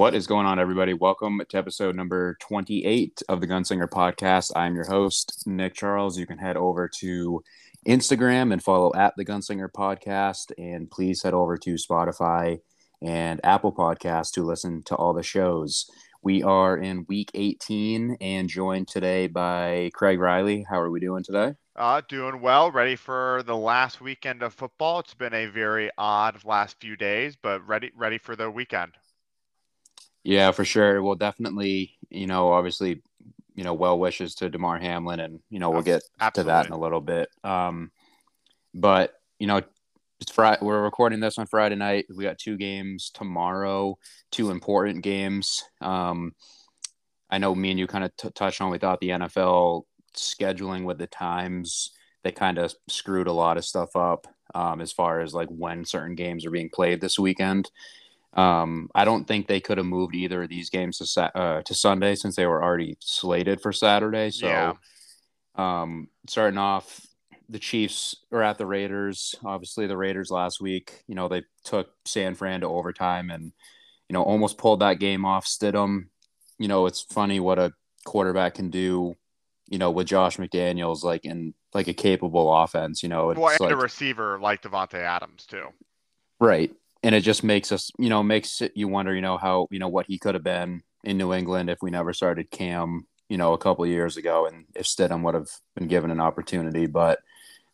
What is going on, everybody? Welcome to episode number 28 of the Gunslinger podcast. I'm your host, Nick Charles. You can head over to Instagram and follow at the Gunslinger podcast. And please head over to Spotify and Apple Podcasts to listen to all the shows. We are in week 18 and joined today by Craig Riley. How are we doing today? Uh, doing well, ready for the last weekend of football. It's been a very odd last few days, but ready ready for the weekend. Yeah, for sure. Well, definitely, you know, obviously, you know, well wishes to Damar Hamlin, and you know, we'll get Absolutely. to that in a little bit. Um, but you know, it's Friday. We're recording this on Friday night. We got two games tomorrow, two important games. Um, I know me and you kind of t- touched on. We thought the NFL scheduling with the times they kind of screwed a lot of stuff up um, as far as like when certain games are being played this weekend. Um, I don't think they could have moved either of these games to sa- uh, to Sunday since they were already slated for Saturday. So, yeah. um, starting off, the Chiefs are at the Raiders. Obviously, the Raiders last week, you know, they took San Fran to overtime and you know almost pulled that game off. Stidham, you know, it's funny what a quarterback can do. You know, with Josh McDaniels, like in like a capable offense. You know, it's well, and like, a receiver like Davante Adams too. Right and it just makes us, you know, makes you wonder, you know, how, you know, what he could have been in New England if we never started Cam, you know, a couple years ago, and if Stidham would have been given an opportunity. But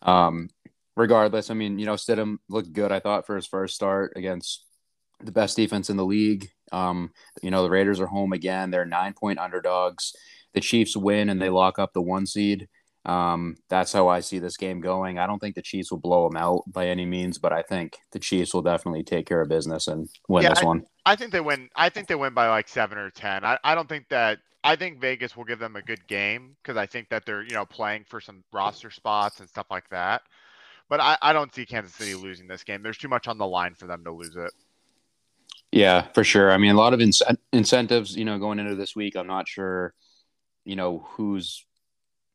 um, regardless, I mean, you know, Stidham looked good, I thought, for his first start against the best defense in the league. Um, you know, the Raiders are home again; they're nine point underdogs. The Chiefs win and they lock up the one seed. Um, that's how I see this game going. I don't think the Chiefs will blow them out by any means, but I think the Chiefs will definitely take care of business and win yeah, this I, one. I think they win. I think they win by like seven or ten. I, I don't think that. I think Vegas will give them a good game because I think that they're you know playing for some roster spots and stuff like that. But I, I don't see Kansas City losing this game. There's too much on the line for them to lose it. Yeah, for sure. I mean, a lot of in- incentives, you know, going into this week. I'm not sure, you know, who's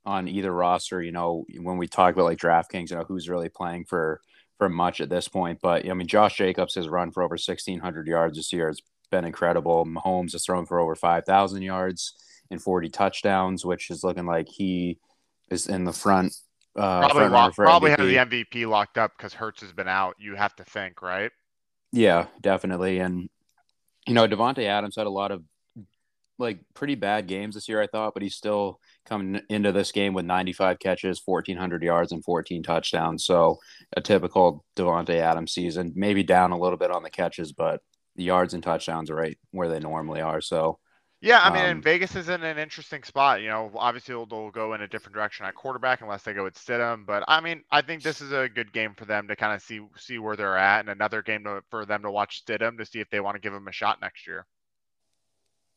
on either roster. You know, when we talk about like DraftKings, you know, who's really playing for for much at this point. But I mean, Josh Jacobs has run for over 1,600 yards this year. It's been incredible. Mahomes has thrown for over 5,000 yards and 40 touchdowns, which is looking like he is in the front. Uh, probably front probably has the MVP locked up because Hurts has been out. You have to think, right? Yeah, definitely. And you know, Davante Adams had a lot of like pretty bad games this year, I thought, but he's still coming into this game with 95 catches, 1,400 yards, and 14 touchdowns. So a typical Davante Adams season, maybe down a little bit on the catches, but the yards and touchdowns are right where they normally are. So. Yeah, I mean, um, Vegas is in an interesting spot. You know, obviously they'll, they'll, go in a different direction at quarterback unless they go with Stidham. But I mean, I think this is a good game for them to kind of see see where they're at, and another game to, for them to watch Stidham to see if they want to give him a shot next year.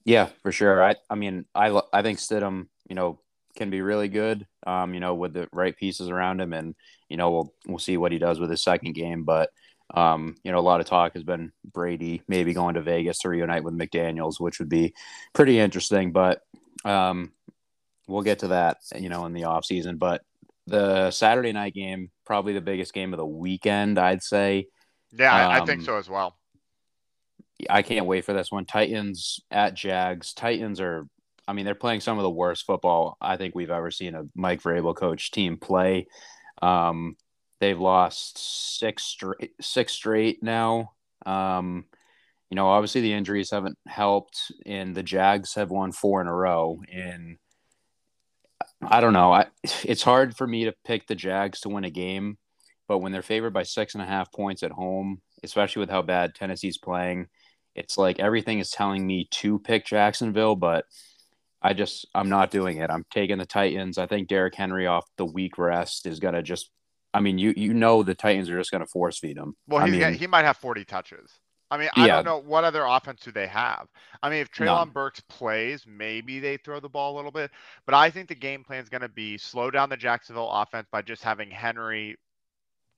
Yeah, for sure. I I mean, I I think Stidham, you know, can be really good. Um, you know, with the right pieces around him, and you know, we'll we'll see what he does with his second game. But um, you know, a lot of talk has been Brady maybe going to Vegas to reunite with McDaniels, which would be pretty interesting. But um, we'll get to that, you know, in the off season. But the Saturday night game, probably the biggest game of the weekend, I'd say. Yeah, I, I think um, so as well. I can't wait for this one. Titans at Jags. Titans are, I mean, they're playing some of the worst football I think we've ever seen a Mike Vrabel coach team play. Um, they've lost six straight, six straight now. Um, you know, obviously the injuries haven't helped, and the Jags have won four in a row. And I don't know. I it's hard for me to pick the Jags to win a game, but when they're favored by six and a half points at home, especially with how bad Tennessee's playing it's like everything is telling me to pick Jacksonville, but I just I'm not doing it. I'm taking the Titans. I think Derrick Henry off the week rest is gonna just. I mean, you you know the Titans are just gonna force feed him. Well, I mean, he might have 40 touches. I mean, I yeah. don't know what other offense do they have. I mean, if Treylon Burks plays, maybe they throw the ball a little bit. But I think the game plan is going to be slow down the Jacksonville offense by just having Henry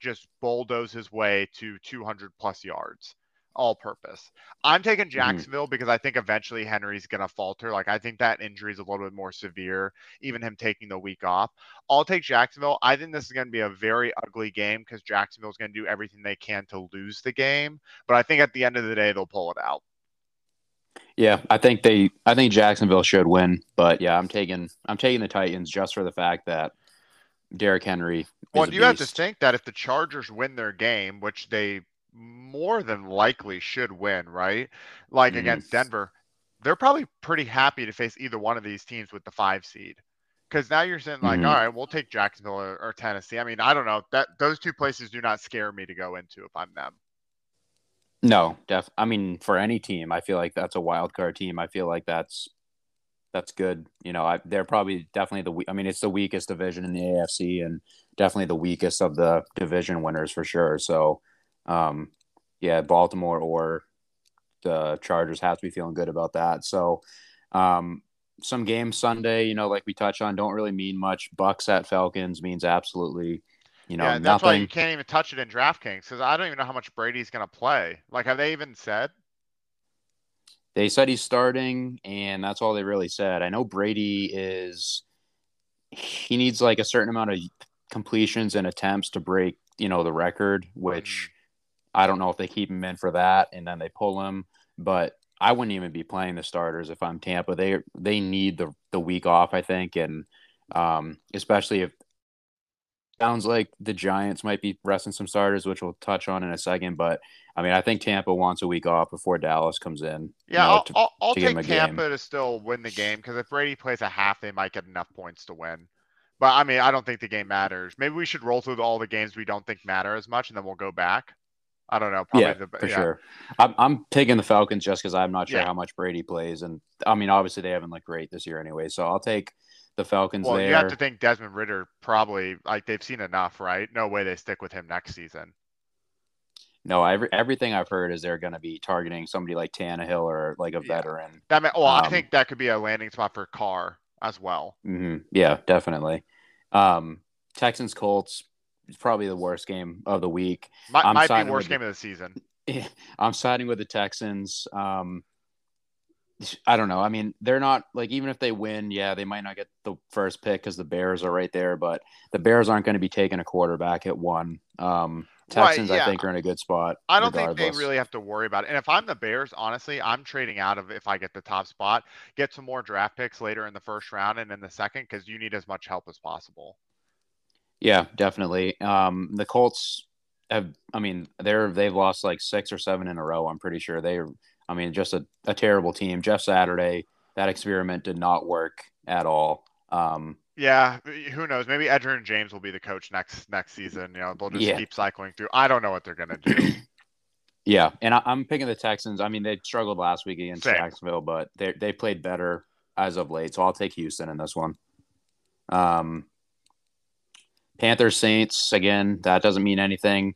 just bulldoze his way to 200 plus yards all purpose. I'm taking mm-hmm. Jacksonville mm-hmm. because I think eventually Henry's going to falter. Like, I think that injury is a little bit more severe, even him taking the week off. I'll take Jacksonville. I think this is going to be a very ugly game because Jacksonville's going to do everything they can to lose the game. But I think at the end of the day, they'll pull it out. Yeah, I think they. I think Jacksonville should win, but yeah, I'm taking. I'm taking the Titans just for the fact that Derrick Henry. Well, you have to think that if the Chargers win their game, which they more than likely should win, right? Like mm-hmm. against Denver, they're probably pretty happy to face either one of these teams with the five seed. Because now you're saying like, mm-hmm. all right, we'll take Jacksonville or, or Tennessee. I mean, I don't know that those two places do not scare me to go into if I'm them. No, def. I mean, for any team, I feel like that's a wild card team. I feel like that's that's good. You know, I, they're probably definitely the. I mean, it's the weakest division in the AFC and definitely the weakest of the division winners for sure. So, um, yeah, Baltimore or the Chargers have to be feeling good about that. So, um, some games Sunday, you know, like we touch on, don't really mean much. Bucks at Falcons means absolutely, you know, yeah, that's nothing. why you can't even touch it in DraftKings because I don't even know how much Brady's going to play. Like, have they even said? They said he's starting, and that's all they really said. I know Brady is. He needs like a certain amount of completions and attempts to break, you know, the record, which mm. I don't know if they keep him in for that and then they pull him. But I wouldn't even be playing the starters if I'm Tampa. They they need the the week off, I think, and um, especially if sounds like the Giants might be resting some starters, which we'll touch on in a second. But I mean, I think Tampa wants a week off before Dallas comes in. Yeah, you know, I'll, to, I'll, I'll take Tampa game. to still win the game because if Brady plays a half, they might get enough points to win. But I mean, I don't think the game matters. Maybe we should roll through all the games we don't think matter as much, and then we'll go back. I don't know. yeah, the, for yeah. sure. I'm, I'm taking the Falcons just because I'm not sure yeah. how much Brady plays, and I mean, obviously they haven't looked great this year anyway. So I'll take the Falcons. Well, there. you have to think Desmond Ridder probably like they've seen enough, right? No way they stick with him next season. No, every, everything I've heard is they're going to be targeting somebody like Tannehill or like a yeah. veteran. That may, well, um, I think that could be a landing spot for Carr as well. Mm-hmm. Yeah, definitely. Um, Texans Colts probably the worst game of the week. Might, might be worst game the, of the season. I'm siding with the Texans. Um, I don't know. I mean, they're not like even if they win, yeah, they might not get the first pick because the Bears are right there, but the Bears aren't going to be taking a quarterback at one. Um, Texans, right, yeah. I think, are in a good spot. I don't regardless. think they really have to worry about it. And if I'm the Bears, honestly, I'm trading out of if I get the top spot, get some more draft picks later in the first round and in the second because you need as much help as possible. Yeah, definitely. Um, the Colts have, I mean, they're they've lost like six or seven in a row. I'm pretty sure they, I mean, just a, a terrible team. Jeff Saturday, that experiment did not work at all. Um, yeah, who knows? Maybe Edgerrin James will be the coach next next season. You know, they'll just yeah. keep cycling through. I don't know what they're gonna do. yeah, and I, am picking the Texans. I mean, they struggled last week against Same. Jacksonville, but they they played better as of late. So I'll take Houston in this one. Um, Panthers Saints again. That doesn't mean anything.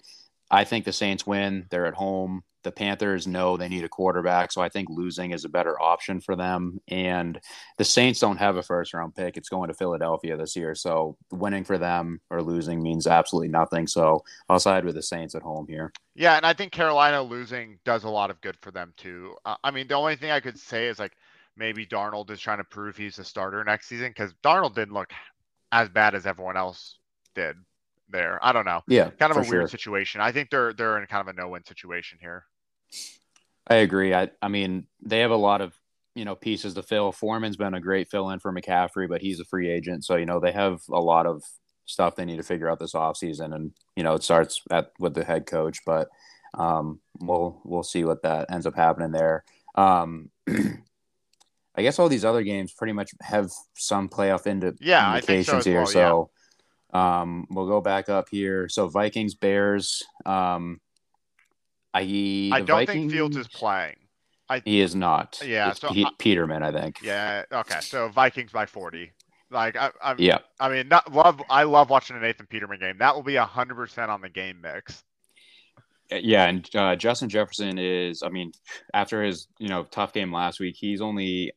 I think the Saints win. They're at home. The Panthers know they need a quarterback, so I think losing is a better option for them. And the Saints don't have a first round pick. It's going to Philadelphia this year. So winning for them or losing means absolutely nothing. So I'll side with the Saints at home here. Yeah, and I think Carolina losing does a lot of good for them too. Uh, I mean, the only thing I could say is like maybe Darnold is trying to prove he's a starter next season because Darnold didn't look as bad as everyone else did there. I don't know. Yeah, kind of a weird sure. situation. I think they're they're in kind of a no-win situation here. I agree. I I mean, they have a lot of you know pieces to fill. Foreman's been a great fill-in for McCaffrey, but he's a free agent, so you know they have a lot of stuff they need to figure out this offseason and you know it starts at with the head coach but um, we'll we'll see what that ends up happening there um, I guess all these other games pretty much have some playoff into yeah, indications so here. Well, so um, we'll go back up here. So Vikings, Bears. Um, I I don't Vikings, think Fields is playing. I, he is not. Yeah, it's so P- Peterman, I think. Yeah. Okay. So Vikings by forty. Like I, I yeah. I mean, not love. I love watching a Nathan Peterman game. That will be hundred percent on the game mix. Uh, yeah, and uh, Justin Jefferson is. I mean, after his you know tough game last week, he's only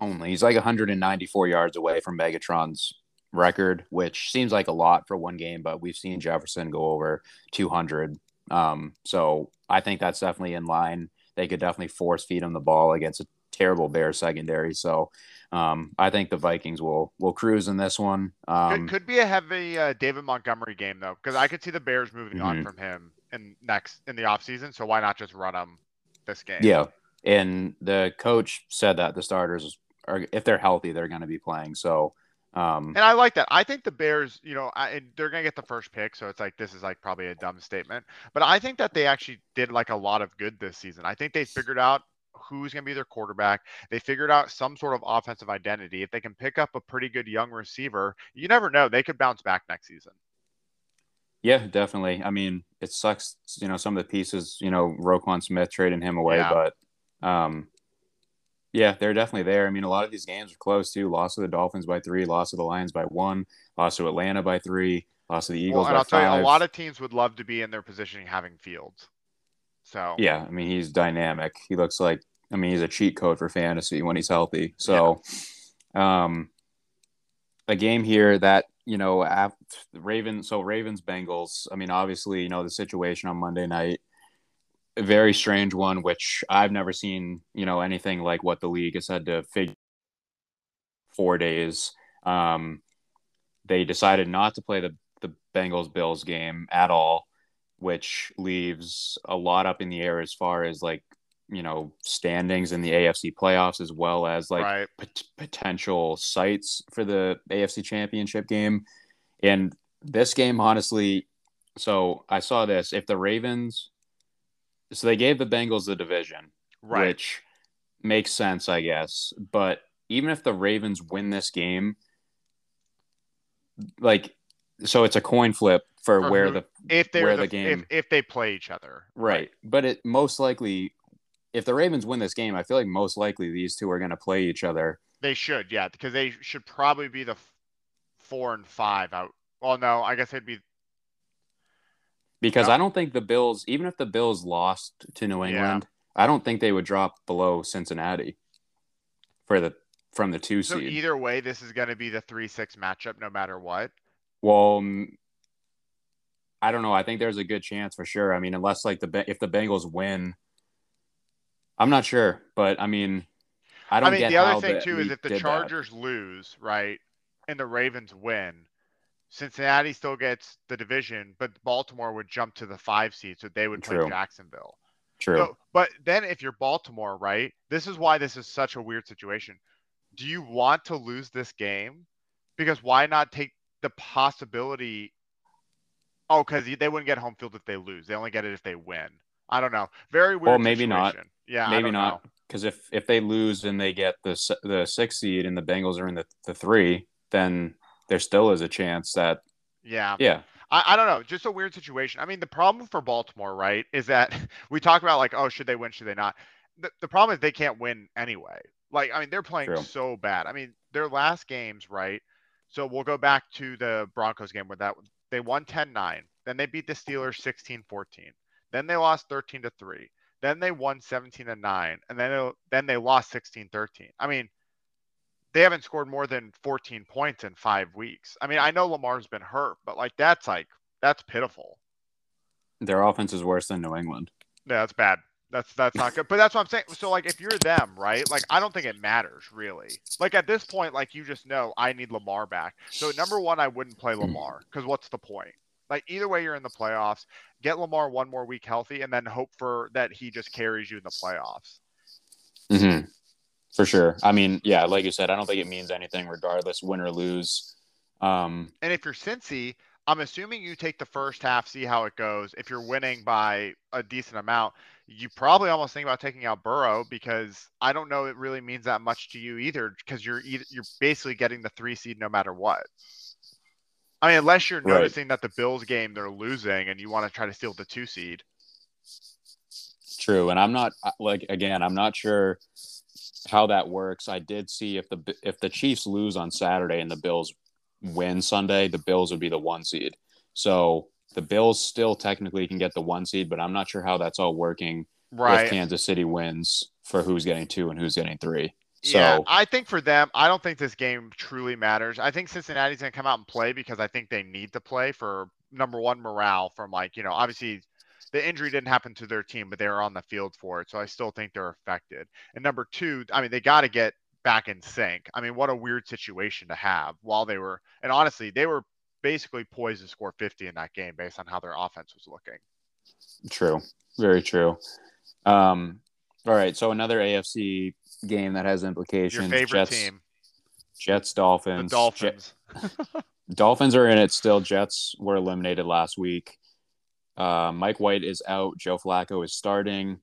only he's like 194 yards away from Megatron's record, which seems like a lot for one game, but we've seen Jefferson go over 200. Um, so I think that's definitely in line. They could definitely force feed him the ball against a terrible Bears secondary. So um, I think the Vikings will will cruise in this one. Um, could, could, be a heavy uh, David Montgomery game though, because I could see the Bears moving mm-hmm. on from him in next in the offseason. So why not just run him this game? Yeah. and the coach said that the starters are, if they're healthy, they're going to be playing. So, um, and I like that. I think the Bears, you know, I, they're going to get the first pick. So it's like, this is like probably a dumb statement, but I think that they actually did like a lot of good this season. I think they figured out who's going to be their quarterback. They figured out some sort of offensive identity. If they can pick up a pretty good young receiver, you never know. They could bounce back next season. Yeah, definitely. I mean, it sucks, you know, some of the pieces, you know, Roquan Smith trading him away, yeah. but um, yeah, they're definitely there. I mean, a lot of these games are close too. Lost to the Dolphins by three, lost to the Lions by one, lost to Atlanta by three, lost to the Eagles well, and I'll tell you, a lot of teams would love to be in their positioning having Fields. So yeah, I mean, he's dynamic. He looks like, I mean, he's a cheat code for fantasy when he's healthy. So, yeah. um, a game here that you know, Ravens. So Ravens Bengals. I mean, obviously, you know the situation on Monday night. A very strange one, which I've never seen. You know, anything like what the league has had to figure. Four days. Um, they decided not to play the the Bengals Bills game at all, which leaves a lot up in the air as far as like you know standings in the AFC playoffs as well as like right. pot- potential sites for the AFC championship game. And this game honestly so I saw this if the Ravens so they gave the Bengals the division, right. which makes sense I guess, but even if the Ravens win this game like so it's a coin flip for, for where who, the if where the, the game if, if they play each other right. right but it most likely if the Ravens win this game, I feel like most likely these two are going to play each other. They should, yeah, because they should probably be the four and five out. Well, no, I guess they'd be because no. I don't think the Bills, even if the Bills lost to New England, yeah. I don't think they would drop below Cincinnati for the from the two so seed. either way, this is going to be the three six matchup, no matter what. Well, mm, I don't know. I think there's a good chance for sure. I mean, unless like the if the Bengals win I'm not sure, but I mean, I don't. I mean, the other thing too is if the Chargers that. lose, right, and the Ravens win, Cincinnati still gets the division, but Baltimore would jump to the five seed, so they would True. play Jacksonville. True. So, but then if you're Baltimore, right, this is why this is such a weird situation. Do you want to lose this game? Because why not take the possibility? Oh, because they wouldn't get home field if they lose. They only get it if they win. I don't know. Very weird. Well, maybe situation. not. Yeah, maybe not. Because if if they lose and they get the the six seed and the Bengals are in the, the three, then there still is a chance that. Yeah. Yeah. I, I don't know. Just a weird situation. I mean, the problem for Baltimore, right, is that we talk about like, oh, should they win? Should they not? The, the problem is they can't win anyway. Like, I mean, they're playing True. so bad. I mean, their last games, right? So we'll go back to the Broncos game where that they won 10-9. Then they beat the Steelers 16-14. Then they lost 13 to 3. Then they won 17 to 9 and then then they lost 16-13. I mean, they haven't scored more than 14 points in 5 weeks. I mean, I know Lamar's been hurt, but like that's like that's pitiful. Their offense is worse than New England. Yeah, that's bad. That's that's not good. But that's what I'm saying. So like if you're them, right? Like I don't think it matters really. Like at this point, like you just know I need Lamar back. So number one, I wouldn't play hmm. Lamar because what's the point? Like either way, you're in the playoffs. Get Lamar one more week healthy, and then hope for that he just carries you in the playoffs. Mm-hmm. For sure. I mean, yeah, like you said, I don't think it means anything regardless, win or lose. Um, and if you're Cincy, I'm assuming you take the first half, see how it goes. If you're winning by a decent amount, you probably almost think about taking out Burrow because I don't know it really means that much to you either because you're either, you're basically getting the three seed no matter what. I mean, unless you're right. noticing that the Bills game they're losing and you want to try to steal the two seed. True, and I'm not like again, I'm not sure how that works. I did see if the if the Chiefs lose on Saturday and the Bills win Sunday, the Bills would be the one seed. So the Bills still technically can get the one seed, but I'm not sure how that's all working. Right. If Kansas City wins for who's getting two and who's getting three. So yeah, I think for them, I don't think this game truly matters. I think Cincinnati's going to come out and play because I think they need to play for number one morale. From like you know, obviously the injury didn't happen to their team, but they were on the field for it, so I still think they're affected. And number two, I mean, they got to get back in sync. I mean, what a weird situation to have while they were, and honestly, they were basically poised to score 50 in that game based on how their offense was looking. True, very true. Um, All right, so another AFC game that has implications. Your favorite Jets, team. Jets Dolphins. The Dolphins. Dolphins are in it still. Jets were eliminated last week. Uh, Mike White is out. Joe Flacco is starting.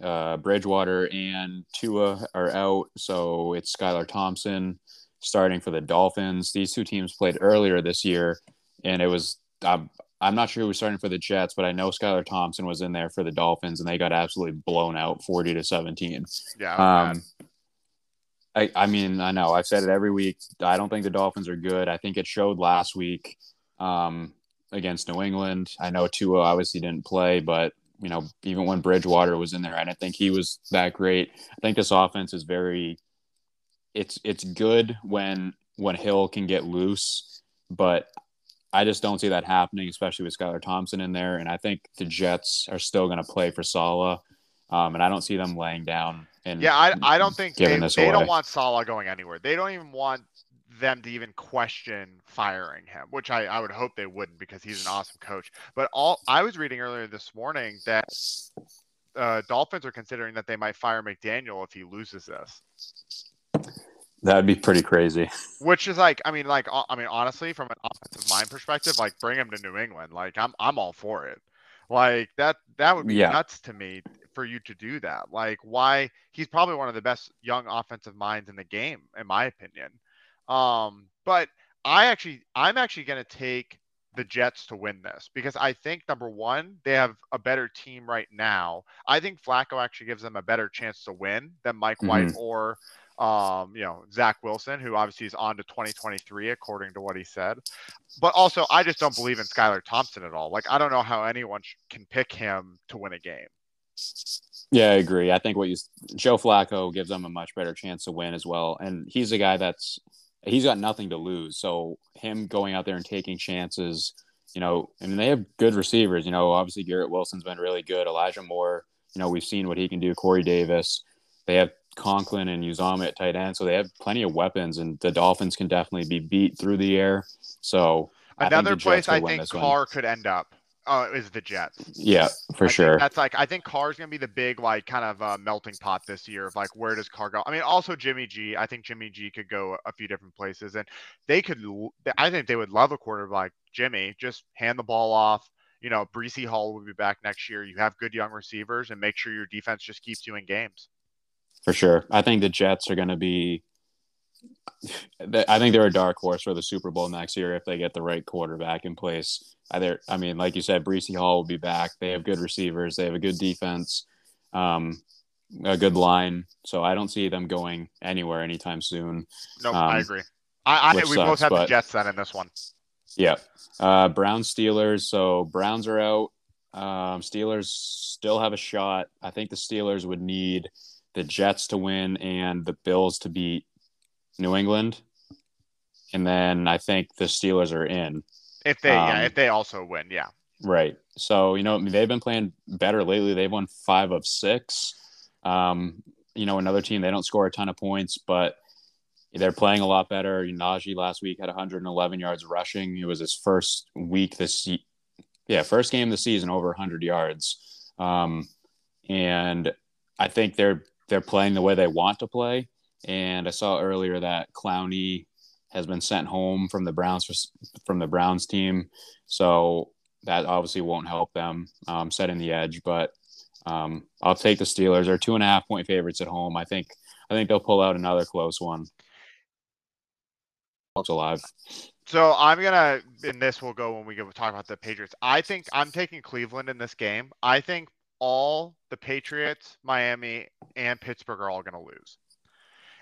Uh, Bridgewater and Tua are out, so it's Skylar Thompson starting for the Dolphins. These two teams played earlier this year, and it was I'm, I'm not sure who was starting for the Jets, but I know Skylar Thompson was in there for the Dolphins, and they got absolutely blown out, forty to seventeen. Yeah. Um, I, I mean, I know I've said it every week. I don't think the Dolphins are good. I think it showed last week um, against New England. I know Tua obviously didn't play, but you know, even when Bridgewater was in there, I didn't think he was that great. I think this offense is very it's it's good when when Hill can get loose, but I just don't see that happening, especially with Skylar Thompson in there. And I think the Jets are still going to play for Saleh, um, and I don't see them laying down. And yeah, I, I don't think they, they don't want Saleh going anywhere. They don't even want them to even question firing him, which I, I would hope they wouldn't because he's an awesome coach. But all I was reading earlier this morning that uh, Dolphins are considering that they might fire McDaniel if he loses this. That'd be pretty crazy. Which is like, I mean, like, I mean, honestly, from an offensive mind perspective, like, bring him to New England. Like, I'm, I'm all for it. Like that, that would be yeah. nuts to me for you to do that. Like, why? He's probably one of the best young offensive minds in the game, in my opinion. Um, but I actually, I'm actually going to take the Jets to win this because I think number one, they have a better team right now. I think Flacco actually gives them a better chance to win than Mike mm-hmm. White or um, you know, Zach Wilson, who obviously is on to 2023, according to what he said. But also, I just don't believe in Skylar Thompson at all. Like, I don't know how anyone can pick him to win a game. Yeah, I agree. I think what you Joe Flacco gives them a much better chance to win as well, and he's a guy that's he's got nothing to lose. So him going out there and taking chances, you know, I mean they have good receivers. You know, obviously Garrett Wilson's been really good. Elijah Moore, you know, we've seen what he can do. Corey Davis. They have Conklin and Uzomah at tight end, so they have plenty of weapons, and the Dolphins can definitely be beat through the air. So another I place I think Carr one. could end up uh, is the Jets. Yeah, for I sure. That's like I think Carr's gonna be the big like kind of uh, melting pot this year of like where does Carr go? I mean, also Jimmy G. I think Jimmy G could go a few different places, and they could. I think they would love a quarter like Jimmy. Just hand the ball off. You know, Breece Hall will be back next year. You have good young receivers, and make sure your defense just keeps you in games. For sure, I think the Jets are going to be I think they're a dark horse for the Super Bowl next year if they get the right quarterback in place. Either, I mean, like you said, Breece Hall will be back. They have good receivers. They have a good defense, um, a good line. So I don't see them going anywhere anytime soon. No, um, I agree. I, I we sucks, both have but, the Jets then in this one. Yeah. Uh, Browns Steelers. So Browns are out. Um, Steelers still have a shot. I think the Steelers would need the Jets to win and the Bills to beat New England, and then I think the Steelers are in. If they, um, yeah, if they also win, yeah. Right. So you know they've been playing better lately. They've won five of six. Um, you know, another team they don't score a ton of points, but they're playing a lot better. Najee last week had 111 yards rushing. It was his first week this, yeah, first game of the season over 100 yards. Um, and I think they're they're playing the way they want to play. And I saw earlier that Clowney has been sent home from the Browns from the Browns team, so that obviously won't help them um, setting the edge. But um, I'll take the Steelers. They're two and a half point favorites at home. I think I think they'll pull out another close one. It's alive. So I'm gonna, and this will go when we go talk about the Patriots. I think I'm taking Cleveland in this game. I think all the Patriots, Miami, and Pittsburgh are all gonna lose.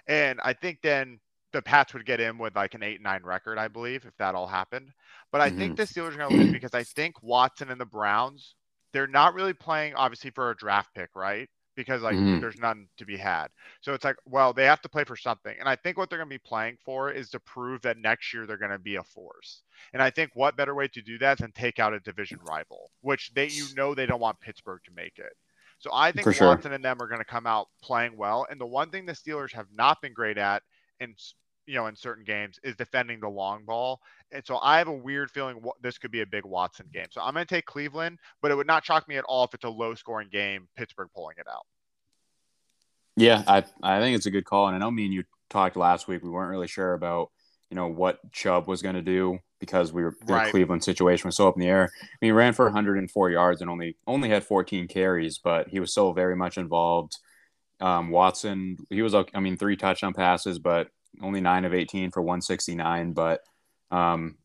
And I think then the Pats would get in with like an eight nine record, I believe, if that all happened. But I mm-hmm. think the Steelers are going to lose because I think Watson and the Browns, they're not really playing obviously for a draft pick, right? Because like mm-hmm. there's none to be had. So it's like, well, they have to play for something. And I think what they're going to be playing for is to prove that next year they're going to be a force. And I think what better way to do that than take out a division rival, which they you know they don't want Pittsburgh to make it. So I think For Watson sure. and them are going to come out playing well. And the one thing the Steelers have not been great at in you know in certain games is defending the long ball. And so I have a weird feeling this could be a big Watson game. So I'm going to take Cleveland, but it would not shock me at all if it's a low scoring game, Pittsburgh pulling it out. Yeah, I I think it's a good call, and I know me and you talked last week. We weren't really sure about you know what Chubb was going to do because we were the right. Cleveland situation was so up in the air. I mean, he ran for 104 yards and only only had 14 carries, but he was still very much involved. Um, Watson, he was I mean three touchdown passes, but only nine of 18 for 169. But um,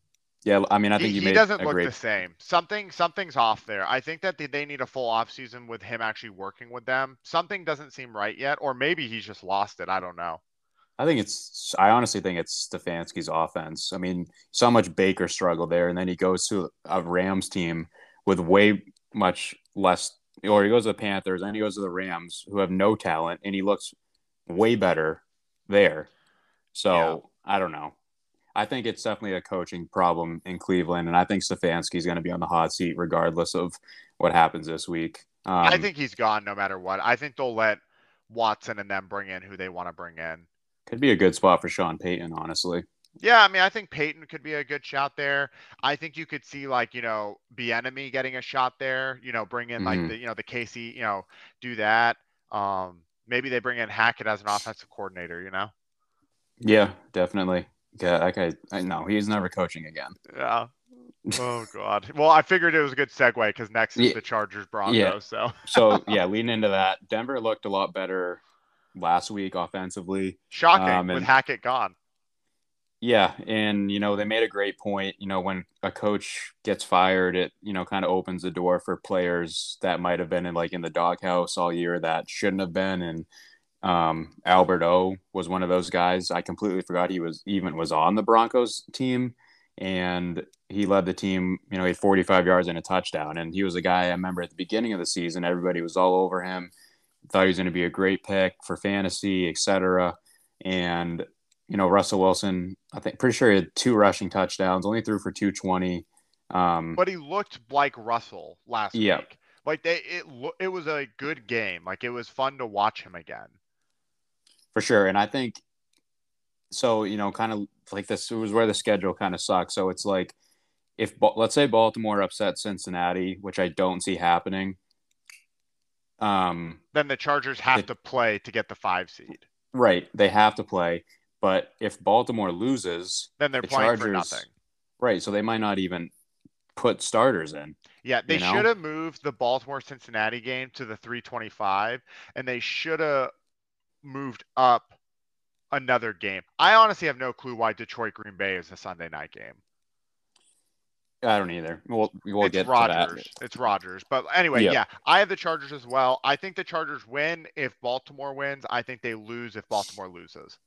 yeah, I mean, I think he, he doesn't look great... the same. Something something's off there. I think that they need a full off season with him actually working with them. Something doesn't seem right yet, or maybe he's just lost it. I don't know. I think it's. I honestly think it's Stefanski's offense. I mean, so much Baker struggle there, and then he goes to a Rams team with way much less, or he goes to the Panthers, and he goes to the Rams, who have no talent, and he looks way better there. So yeah. I don't know. I think it's definitely a coaching problem in Cleveland, and I think Stefanski is going to be on the hot seat regardless of what happens this week. Um, I think he's gone no matter what. I think they'll let Watson and them bring in who they want to bring in. Could be a good spot for Sean Payton, honestly. Yeah, I mean, I think Payton could be a good shot there. I think you could see like you know Bieniemy getting a shot there. You know, bring in like mm-hmm. the you know the Casey, you know, do that. Um, maybe they bring in Hackett as an offensive coordinator. You know. Yeah, definitely. Yeah, that guy. I know he's never coaching again. Yeah. Oh God. Well, I figured it was a good segue because next is yeah. the Chargers Broncos. Yeah. So. so yeah, leading into that, Denver looked a lot better last week offensively. Shocking um, with Hackett gone. Yeah, and you know they made a great point. You know when a coach gets fired, it you know kind of opens the door for players that might have been in like in the doghouse all year that shouldn't have been, and um, Albert O was one of those guys. I completely forgot he was even was on the Broncos team, and he led the team. You know, he had 45 yards and a touchdown, and he was a guy I remember at the beginning of the season. Everybody was all over him. Thought he was going to be a great pick for fantasy, etc. And you know, Russell Wilson, I think pretty sure he had two rushing touchdowns, only threw for 220. Um, but he looked like Russell last yeah. week. Like they, it, it was a good game. Like it was fun to watch him again for sure. And I think so. You know, kind of like this was where the schedule kind of sucks. So it's like if let's say Baltimore upset Cincinnati, which I don't see happening. Um, then the Chargers have to play to get the five seed. Right, they have to play. But if Baltimore loses, then they're the playing Chargers, for nothing. Right, so they might not even put starters in. Yeah, they you know? should have moved the Baltimore Cincinnati game to the 325, and they should have moved up another game. I honestly have no clue why Detroit Green Bay is a Sunday night game. I don't either. We'll we'll it's get Rodgers. It's Rodgers. But anyway, yep. yeah, I have the Chargers as well. I think the Chargers win if Baltimore wins. I think they lose if Baltimore loses.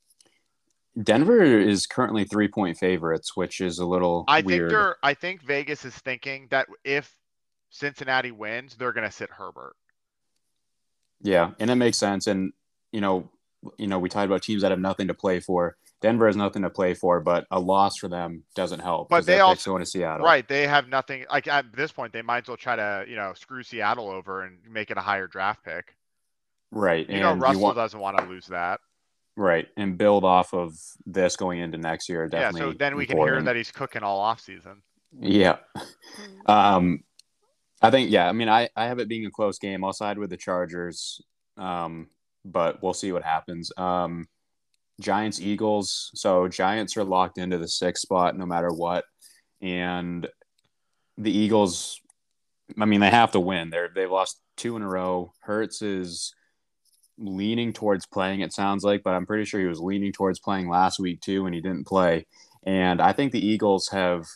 Denver is currently three point favorites, which is a little. I weird. think they're. I think Vegas is thinking that if Cincinnati wins, they're going to sit Herbert. Yeah, and it makes sense. And you know, you know, we talked about teams that have nothing to play for. Denver has nothing to play for, but a loss for them doesn't help. But they also going to Seattle, right? They have nothing. Like at this point, they might as well try to you know screw Seattle over and make it a higher draft pick. Right. You and know, Russell you want, doesn't want to lose that. Right, and build off of this going into next year. Definitely. Yeah. So then we important. can hear that he's cooking all off season. Yeah. Um, I think yeah. I mean, I I have it being a close game. I'll side with the Chargers. Um, but we'll see what happens. Um, Giants Eagles. So Giants are locked into the sixth spot no matter what, and the Eagles. I mean, they have to win. They're they've lost two in a row. Hurts is leaning towards playing. It sounds like, but I'm pretty sure he was leaning towards playing last week too, and he didn't play. And I think the Eagles have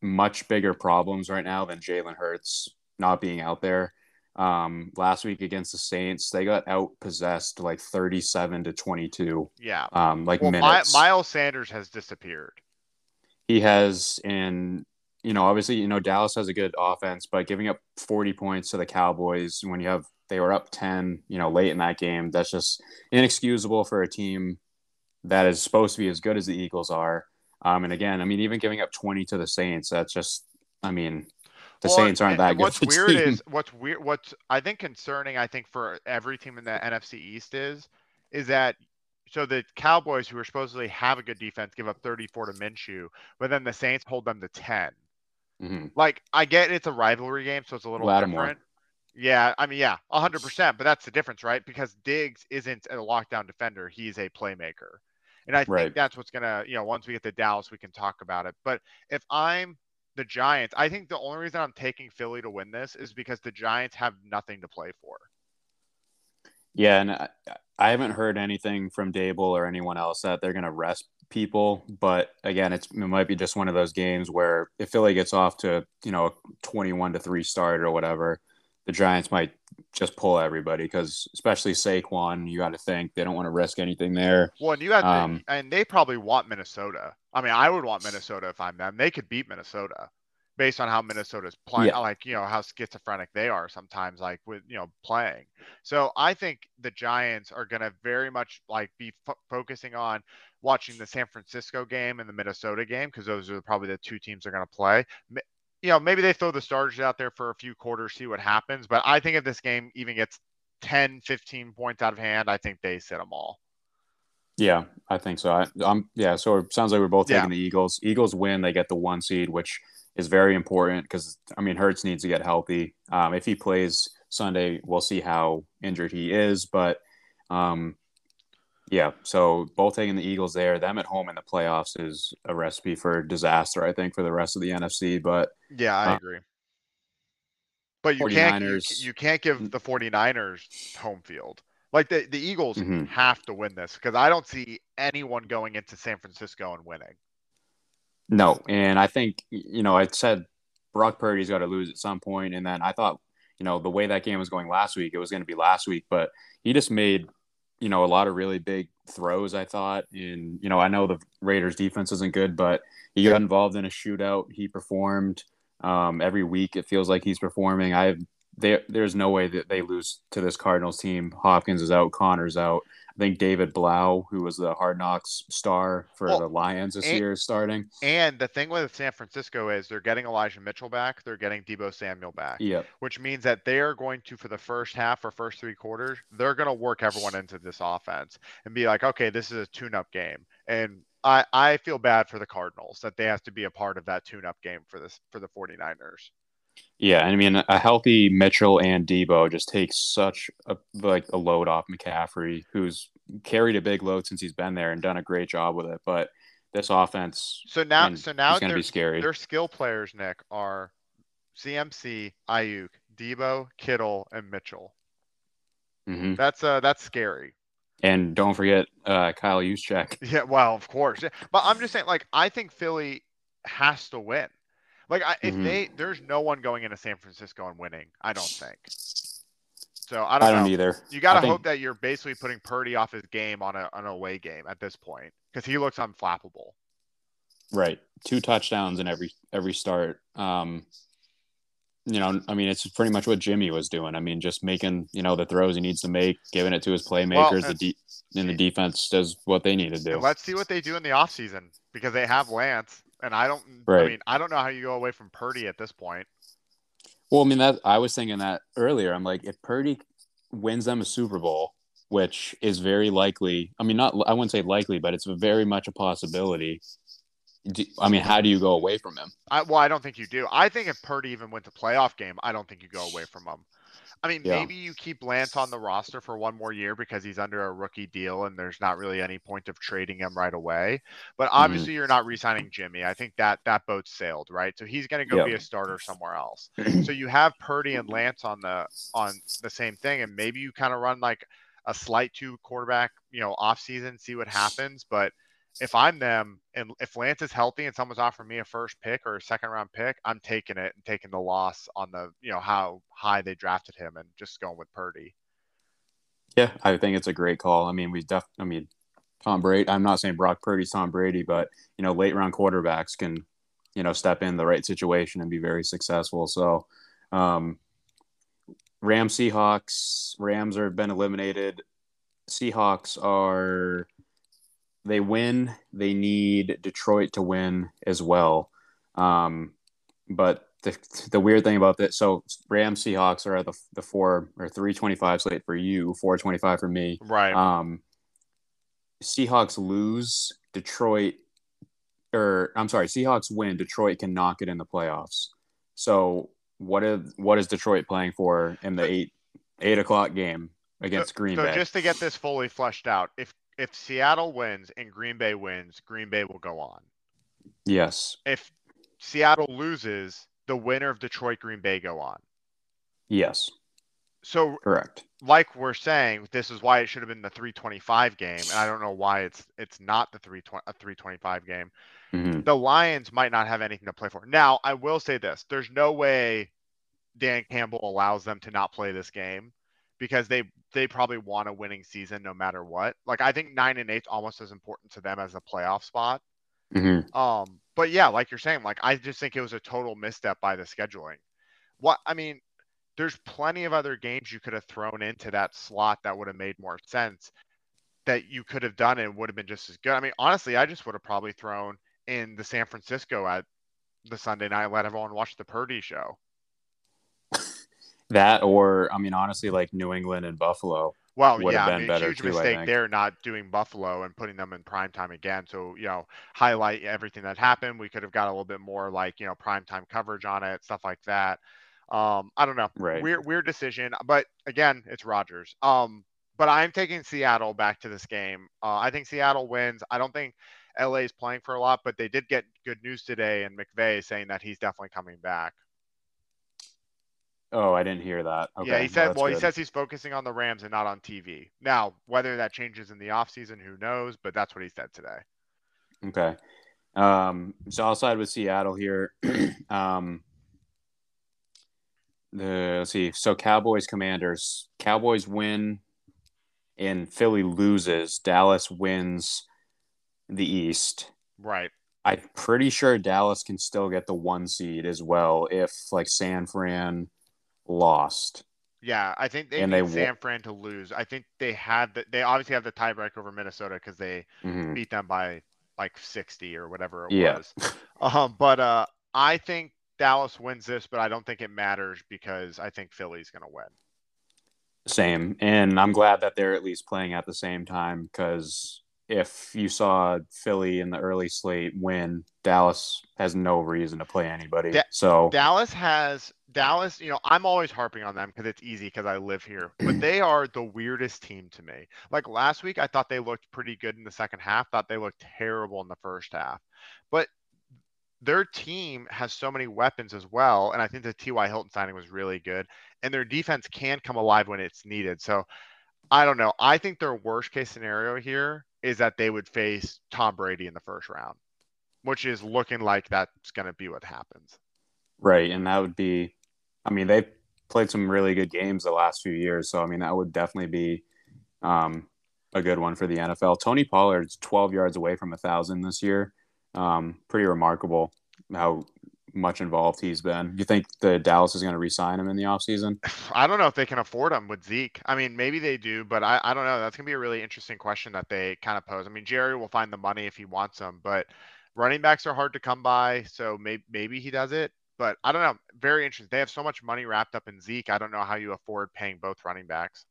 much bigger problems right now than Jalen Hurts not being out there um last week against the Saints. They got out possessed like 37 to 22. Yeah. Um like well, minutes. My, Miles Sanders has disappeared. He has and you know, obviously, you know, Dallas has a good offense, but giving up 40 points to the Cowboys when you have they were up 10, you know, late in that game, that's just inexcusable for a team that is supposed to be as good as the Eagles are. Um, and again, I mean, even giving up 20 to the Saints, that's just, I mean, the well, Saints aren't that good. What's weird team. is what's weird. What's I think concerning. I think for every team in the NFC East is is that so the Cowboys, who are supposedly have a good defense, give up 34 to Minshew, but then the Saints hold them to 10. Mm-hmm. Like I get it's a rivalry game, so it's a little Lattimore. different. Yeah, I mean, yeah, hundred percent. But that's the difference, right? Because Diggs isn't a lockdown defender; he's a playmaker, and I think right. that's what's gonna, you know, once we get to Dallas, we can talk about it. But if I'm the Giants, I think the only reason I'm taking Philly to win this is because the Giants have nothing to play for. Yeah, and I, I haven't heard anything from Daboll or anyone else that they're going to rest people. But again, it's it might be just one of those games where if Philly gets off to you know a twenty-one to three start or whatever, the Giants might just pull everybody because especially Saquon, you got to think they don't want to risk anything there. Well, and you got um, and they probably want Minnesota. I mean, I would want Minnesota if I'm them. They could beat Minnesota based on how Minnesota's playing, yeah. like you know how schizophrenic they are sometimes, like with you know playing. So I think the Giants are going to very much like be f- focusing on watching the San Francisco game and the Minnesota game because those are probably the two teams they're going to play. You know, maybe they throw the starters out there for a few quarters, see what happens. But I think if this game even gets 10, 15 points out of hand, I think they sit them all. Yeah, I think so. I, am yeah. So it sounds like we're both taking yeah. the Eagles. Eagles win, they get the one seed, which is very important because I mean Hurts needs to get healthy. Um, if he plays Sunday, we'll see how injured he is. But um, yeah, so both taking the Eagles there, them at home in the playoffs is a recipe for disaster, I think, for the rest of the NFC. But yeah, I uh, agree. But you can't you, you, can't give the 49ers home field. Like the, the Eagles mm-hmm. have to win this because I don't see anyone going into San Francisco and winning. No, and I think you know I said Brock Purdy's got to lose at some point, and then I thought you know the way that game was going last week, it was going to be last week, but he just made you know a lot of really big throws. I thought, and you know I know the Raiders defense isn't good, but he got involved in a shootout. He performed um, every week. It feels like he's performing. I there there's no way that they lose to this Cardinals team. Hopkins is out, Conner's out. I think David Blough, who was the Hard Knocks star for well, the Lions this and, year, is starting. And the thing with San Francisco is they're getting Elijah Mitchell back, they're getting Deebo Samuel back. Yeah. Which means that they are going to, for the first half or first three quarters, they're going to work everyone into this offense and be like, okay, this is a tune-up game, and I, I feel bad for the Cardinals that they have to be a part of that tune-up game for this for the 49ers. Yeah, and I mean a healthy Mitchell and Deebo just takes such a like a load off McCaffrey, who's carried a big load since he's been there and done a great job with it. But this offense, so now, so now it's going to be scary. Their skill players, Nick, are CMC, Aiyuk, Deebo, Kittle, and Mitchell. Mm-hmm. That's uh, that's scary. And don't forget uh, Kyle Juszczyk. Yeah, well, of course. But I'm just saying, like, I think Philly has to win. Like I, if mm-hmm. they there's no one going into San Francisco and winning, I don't think. So I don't, I don't know. either. You got to hope that you're basically putting Purdy off his game on a on a away game at this point because he looks unflappable. Right, two touchdowns in every every start. Um, you know, I mean, it's pretty much what Jimmy was doing. I mean, just making you know the throws he needs to make, giving it to his playmakers. Well, the de- and the defense does what they need to do. Let's see what they do in the offseason because they have Lance. And I don't. Right. I mean, I don't know how you go away from Purdy at this point. Well, I mean that I was thinking that earlier. I'm like, if Purdy wins them a Super Bowl, which is very likely. I mean, not I wouldn't say likely, but it's very much a possibility. I mean, how do you go away from him? I, well, I don't think you do. I think if Purdy even went to playoff game, I don't think you go away from him. I mean, yeah. maybe you keep Lance on the roster for one more year because he's under a rookie deal and there's not really any point of trading him right away. But mm-hmm. obviously, mm-hmm. you're not re-signing Jimmy. I think that that boat sailed, right? So he's going to go yep. be a starter somewhere else. so you have Purdy and Lance on the on the same thing, and maybe you kind of run like a slight two quarterback, you know, off season, see what happens. But if I'm them and if Lance is healthy and someone's offering me a first pick or a second round pick, I'm taking it and taking the loss on the, you know, how high they drafted him and just going with Purdy. Yeah, I think it's a great call. I mean, we def I mean, Tom Brady, I'm not saying Brock Purdy's Tom Brady, but you know, late round quarterbacks can, you know, step in the right situation and be very successful. So, um, Rams Seahawks, Rams are been eliminated. Seahawks are they win, they need Detroit to win as well. Um, but the, the weird thing about this, so Rams Seahawks are at the, the four or three twenty five slate for you, four twenty five for me. Right. Um, Seahawks lose, Detroit, or I'm sorry, Seahawks win, Detroit can knock it in the playoffs. So what is what is Detroit playing for in the eight eight o'clock game against so, Green so Bay? So just to get this fully fleshed out, if if Seattle wins and Green Bay wins, Green Bay will go on. Yes. If Seattle loses, the winner of Detroit Green Bay go on. Yes. So correct. Like we're saying, this is why it should have been the 325 game, and I don't know why it's it's not the 320 a 325 game. Mm-hmm. The Lions might not have anything to play for. Now, I will say this: there's no way Dan Campbell allows them to not play this game because they they probably want a winning season no matter what. Like I think nine and eight's almost as important to them as a playoff spot. Mm-hmm. Um, but yeah, like you're saying, like I just think it was a total misstep by the scheduling. What I mean, there's plenty of other games you could have thrown into that slot that would have made more sense that you could have done and would have been just as good. I mean, honestly, I just would have probably thrown in the San Francisco at the Sunday night, let everyone watch the Purdy show. That or I mean, honestly, like New England and Buffalo. Well, yeah, I mean, huge too, mistake there not doing Buffalo and putting them in prime time again. So, you know, highlight everything that happened. We could have got a little bit more like, you know, prime time coverage on it, stuff like that. Um, I don't know. Right. Weird, weird decision. But again, it's Rogers. Um, but I'm taking Seattle back to this game. Uh, I think Seattle wins. I don't think LA is playing for a lot, but they did get good news today, and McVay saying that he's definitely coming back. Oh, I didn't hear that. Okay. Yeah, he said. Well, good. he says he's focusing on the Rams and not on TV. Now, whether that changes in the offseason, who knows? But that's what he said today. Okay. Um, so I'll side with Seattle here. um, the let's see. So Cowboys, Commanders. Cowboys win, and Philly loses. Dallas wins the East. Right. I'm pretty sure Dallas can still get the one seed as well if like San Fran lost. Yeah, I think they and need they San Fran to lose. I think they had the, they obviously have the tiebreak over Minnesota because they mm-hmm. beat them by like 60 or whatever it yeah. was. um, but uh, I think Dallas wins this, but I don't think it matters because I think Philly's going to win. Same, and I'm glad that they're at least playing at the same time because if you saw Philly in the early slate win, Dallas has no reason to play anybody. Da- so Dallas has Dallas, you know, I'm always harping on them because it's easy because I live here, but they are the weirdest team to me. Like last week, I thought they looked pretty good in the second half, thought they looked terrible in the first half. But their team has so many weapons as well. And I think the T.Y. Hilton signing was really good. And their defense can come alive when it's needed. So I don't know. I think their worst case scenario here is that they would face Tom Brady in the first round, which is looking like that's going to be what happens. Right. And that would be, I mean, they've played some really good games the last few years. So, I mean, that would definitely be um, a good one for the NFL. Tony Pollard's 12 yards away from a thousand this year. Um, pretty remarkable how much involved he's been. You think the Dallas is going to re-sign him in the offseason? I don't know if they can afford him with Zeke. I mean, maybe they do, but I, I don't know. That's going to be a really interesting question that they kind of pose. I mean, Jerry will find the money if he wants them, but running backs are hard to come by, so maybe maybe he does it. But I don't know. Very interesting. They have so much money wrapped up in Zeke. I don't know how you afford paying both running backs.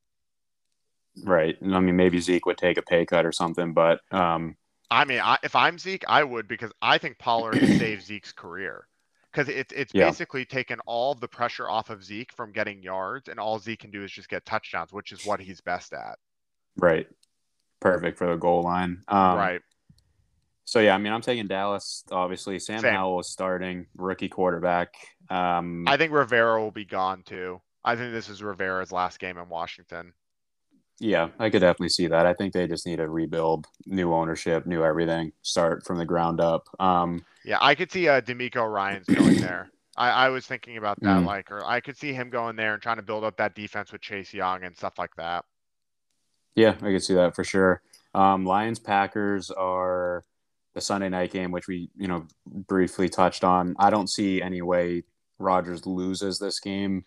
Right. And I mean, maybe Zeke would take a pay cut or something, but um, I mean, I, if I'm Zeke, I would because I think Pollard saved Zeke's career because it's it's yeah. basically taken all the pressure off of Zeke from getting yards, and all Zeke can do is just get touchdowns, which is what he's best at. Right. Perfect for the goal line. Um, right. So yeah, I mean, I'm taking Dallas. Obviously, Sam Same. Howell is starting, rookie quarterback. Um, I think Rivera will be gone too. I think this is Rivera's last game in Washington. Yeah, I could definitely see that. I think they just need to rebuild, new ownership, new everything, start from the ground up. Um, yeah, I could see uh, DeMeco Ryans going there. I, I was thinking about that, mm. like, or I could see him going there and trying to build up that defense with Chase Young and stuff like that. Yeah, I could see that for sure. Um, Lions Packers are the Sunday night game, which we you know briefly touched on. I don't see any way Rodgers loses this game.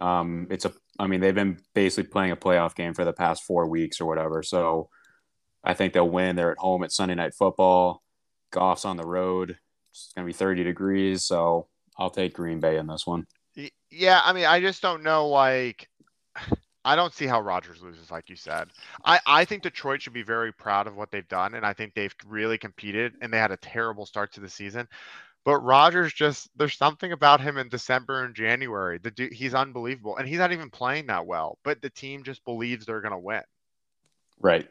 Um, it's a, I mean, they've been basically playing a playoff game for the past four weeks or whatever. So I think they'll win. They're at home at Sunday Night Football. Goff's on the road. It's going to be 30 degrees. So I'll take Green Bay in this one. Yeah. I mean, I just don't know. Like, I don't see how Rodgers loses, like you said. I, I think Detroit should be very proud of what they've done. And I think they've really competed and they had a terrible start to the season. But Rodgers just there's something about him in December and January. The dude, he's unbelievable, and he's not even playing that well. But the team just believes they're gonna win. Right.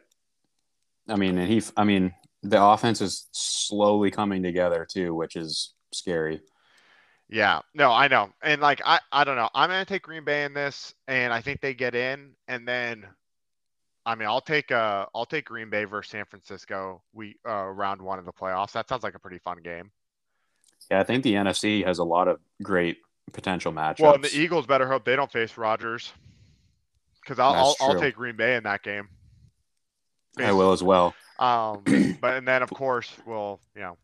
I mean, and he. I mean, the offense is slowly coming together too, which is scary. Yeah, no, I know. And like I I don't know. I'm going to take Green Bay in this and I think they get in and then I mean, I'll take uh I'll take Green Bay versus San Francisco we uh round 1 of the playoffs. That sounds like a pretty fun game. Yeah, I think the NFC has a lot of great potential matchups. Well, and the Eagles better hope they don't face Rodgers. Cuz I'll I'll, I'll, take Green Bay in that game. I will as well. Um but and then of course, we'll, you know,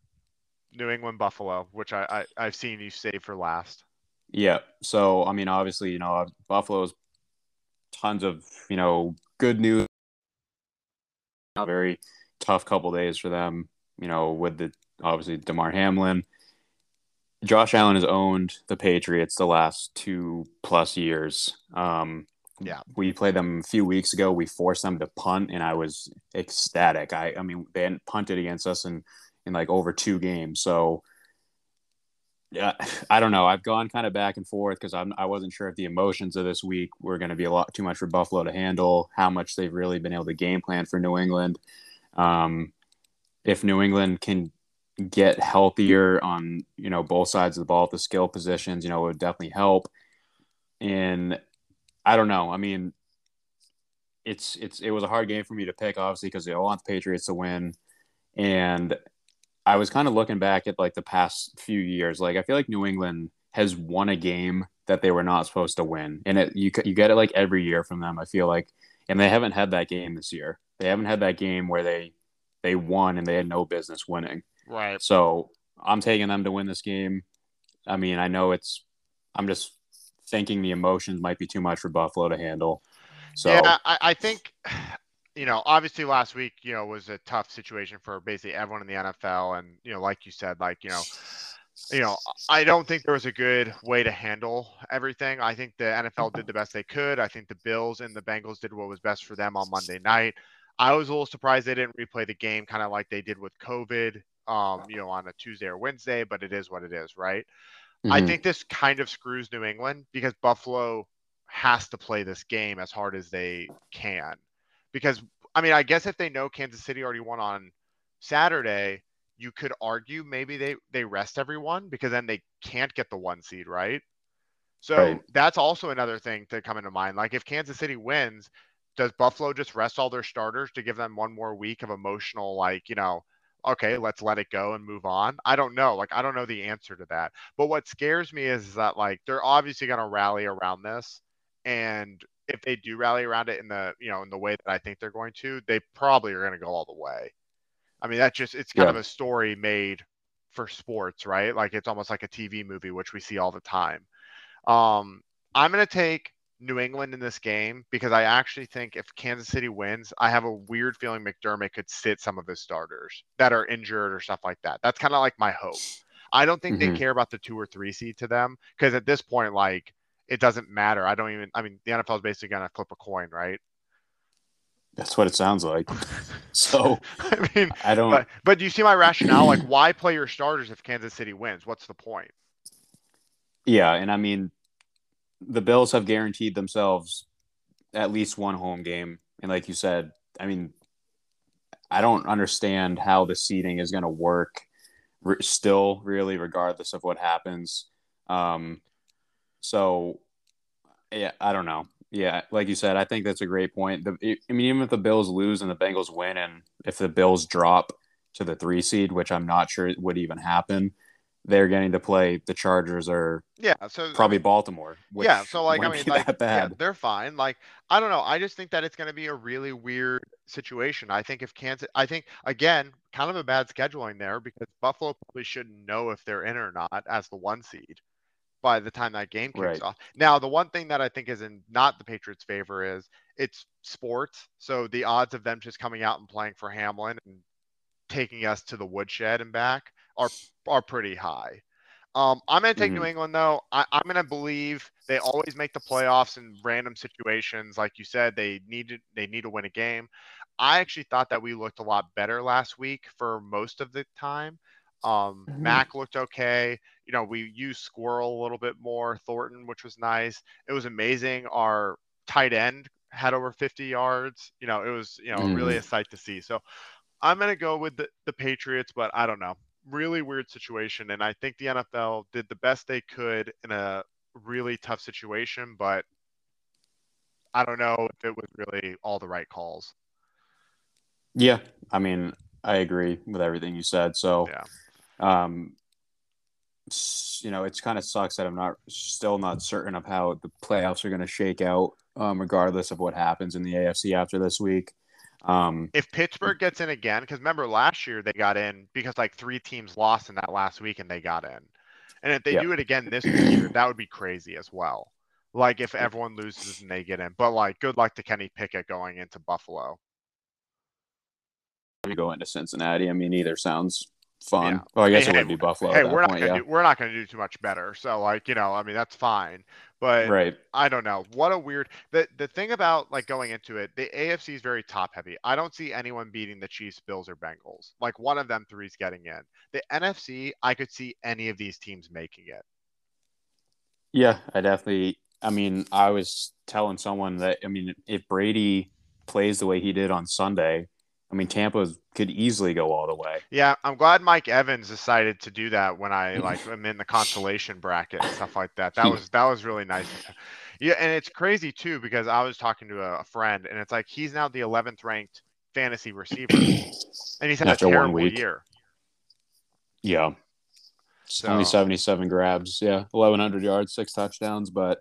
New England Buffalo, which I, I have seen you save for last. Yeah. So I mean, obviously, you know, Buffalo's tons of you know good news. A very tough couple days for them. You know, with the obviously Damar Hamlin. Josh Allen has owned the Patriots the last two plus years. Um, yeah, we played them a few weeks ago. We forced them to punt, and I was ecstatic. I, I mean, they hadn't punted against us in in like over two games. So yeah, I don't know. I've gone kind of back and forth because I'm I wasn't sure if the emotions of this week were going to be a lot too much for Buffalo to handle. How much they've really been able to game plan for New England. Um, if New England can get healthier on you know both sides of the ball at the skill positions, you know, would definitely help. And I don't know. I mean, it's it's it was a hard game for me to pick, obviously, because all want the Patriots to win, and I was kind of looking back at like the past few years. Like I feel like New England has won a game that they were not supposed to win, and it you you get it like every year from them. I feel like, and they haven't had that game this year. They haven't had that game where they they won and they had no business winning. Right. So I'm taking them to win this game. I mean, I know it's. I'm just thinking the emotions might be too much for Buffalo to handle. So yeah, I, I think you know, obviously last week, you know, was a tough situation for basically everyone in the NFL. And, you know, like you said, like, you know, you know, I don't think there was a good way to handle everything. I think the NFL did the best they could. I think the Bills and the Bengals did what was best for them on Monday night. I was a little surprised they didn't replay the game kind of like they did with COVID, um, you know, on a Tuesday or Wednesday, but it is what it is, right? Mm-hmm. I think this kind of screws New England because Buffalo has to play this game as hard as they can because I mean, I guess if they know Kansas City already won on Saturday, you could argue maybe they they rest everyone because then they can't get the one seed, right? So right. that's also another thing to come into mind. Like if Kansas City wins, does Buffalo just rest all their starters to give them one more week of emotional like, you know, okay, let's let it go and move on? I don't know. Like I don't know the answer to that. But what scares me is that like they're obviously going to rally around this and if they do rally around it in the you know in the way that I think they're going to, they probably are going to go all the way. I mean, that's just it's kind yeah. of a story made for sports, right? Like it's almost like a TV movie, which we see all the time. Um, I'm going to take New England in this game because I actually think if Kansas City wins, I have a weird feeling McDermott could sit some of his starters that are injured or stuff like that. That's kind of like my hope. I don't think mm-hmm. they care about the two or three seed to them because at this point, like it doesn't matter. I don't even. I mean, the NFL is basically going to flip a coin, right? That's what it sounds like. So I mean, I don't. But, but do you see my rationale? like, why play your starters if Kansas City wins? What's the point? Yeah, and I mean, the Bills have guaranteed themselves at least one home game, and like you said, I mean, I don't understand how the seeding is going to work. Still, really, regardless of what happens. Um, so, yeah, I don't know. Yeah, like you said, I think that's a great point. The, I mean, even if the Bills lose and the Bengals win, and if the Bills drop to the three seed, which I'm not sure would even happen, they're getting to play the Chargers or yeah, so probably Baltimore. yeah, so like I mean, like yeah, they're fine. Like I don't know. I just think that it's going to be a really weird situation. I think if Kansas, I think again, kind of a bad scheduling there because Buffalo probably shouldn't know if they're in or not as the one seed by the time that game kicks right. off. Now, the one thing that I think is in not the Patriots' favor is it's sports. So the odds of them just coming out and playing for Hamlin and taking us to the woodshed and back are are pretty high. Um, I'm going to take mm-hmm. New England though. I, am going to believe they always make the playoffs in random situations. Like you said, they need to they need to win a game. I actually thought that we looked a lot better last week for most of the time. Um, mm-hmm. Mac looked okay. You know, we used Squirrel a little bit more, Thornton, which was nice. It was amazing. Our tight end had over 50 yards. You know, it was, you know, mm. really a sight to see. So I'm going to go with the, the Patriots, but I don't know. Really weird situation. And I think the NFL did the best they could in a really tough situation, but I don't know if it was really all the right calls. Yeah. I mean, I agree with everything you said. So, yeah. um, you know, it's kind of sucks that I'm not still not certain of how the playoffs are going to shake out, um, regardless of what happens in the AFC after this week. Um, if Pittsburgh gets in again, because remember last year they got in because like three teams lost in that last week and they got in. And if they yeah. do it again this year, that would be crazy as well. Like if everyone loses and they get in. But like good luck to Kenny Pickett going into Buffalo. You go into Cincinnati. I mean, either sounds fun. Yeah. Well, I guess hey, it would be Buffalo. Hey, we're not point, gonna yeah. do, we're not going to do too much better. So like you know, I mean that's fine. But right. I don't know. What a weird. The the thing about like going into it, the AFC is very top heavy. I don't see anyone beating the Chiefs, Bills, or Bengals. Like one of them three is getting in. The NFC, I could see any of these teams making it. Yeah, I definitely. I mean, I was telling someone that I mean, if Brady plays the way he did on Sunday, I mean, Tampa could easily go all the way. Yeah, I'm glad Mike Evans decided to do that when I like am in the consolation bracket and stuff like that. That was that was really nice. Yeah, and it's crazy too because I was talking to a, friend and it's like he's now the 11th ranked fantasy receiver, and he's had After a terrible year. Yeah, so, only 77 grabs. Yeah, 1100 yards, six touchdowns, but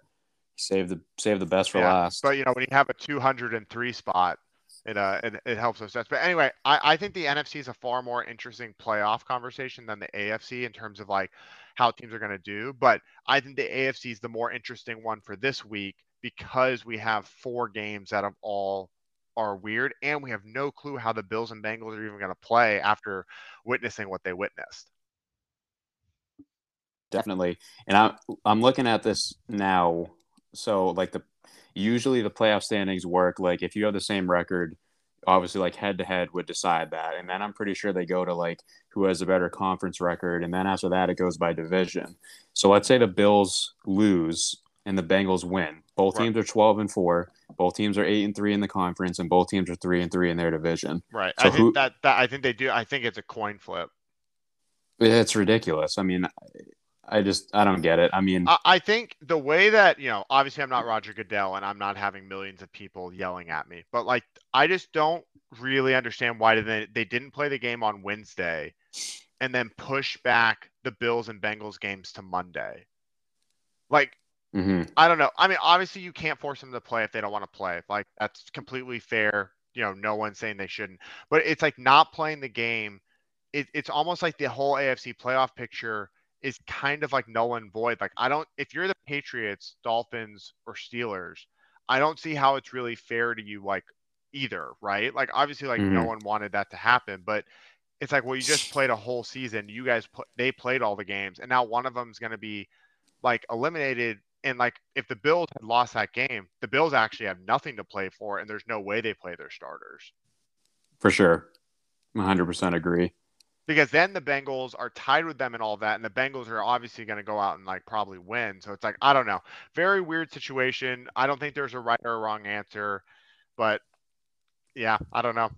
save the save the best for yeah, last. But you know when you have a 203 spot it uh it, it helps us. But anyway, I, I think the NFC is a far more interesting playoff conversation than the AFC in terms of like how teams are going to do. But I think the AFC is the more interesting one for this week because we have four games out of all are weird, and we have no clue how the Bills and Bengals are even going to play after witnessing what they witnessed. Definitely, and I'm I'm looking at this now. So like the usually the playoff standings work like if you have the same record obviously like head to head would decide that. And then i'm pretty sure they go to like who has a better conference record. And then after that it goes by division. So let's say the bills lose and the bengals win. Both right. teams are 12 and 4 both teams are 8 and 3 in the conference and both teams are 3 and 3 in their division. Right. So i think who, that, that i think they do i think it's a coin flip. It's ridiculous. I mean I just I don't get it. I mean, I, I, think the way that you know, obviously, I'm not Roger Goodell, and I'm not having millions of people yelling at me, but like, I just don't really understand why they they didn't play the game on Wednesday, and then push back the Bills and Bengals games to Monday. Like, mm-hmm. I don't know. I mean, obviously, you can't force them to play if they don't want to play. Like, that's completely fair. You know, no one's saying they shouldn't, but it's like not playing the game. It, it's almost like the whole AFC playoff picture is kind of like null and void. Like I don't if you're the Patriots, Dolphins, or Steelers, I don't see how it's really fair to you like either, right? Like obviously like mm-hmm. no one wanted that to happen, but it's like well you just played a whole season. You guys pl- they played all the games and now one of them is going to be like eliminated and like if the Bills had lost that game, the Bills actually have nothing to play for and there's no way they play their starters. For sure. 100% agree because then the Bengals are tied with them and all that, and the Bengals are obviously going to go out and like probably win. So it's like I don't know, very weird situation. I don't think there's a right or a wrong answer, but yeah, I don't know.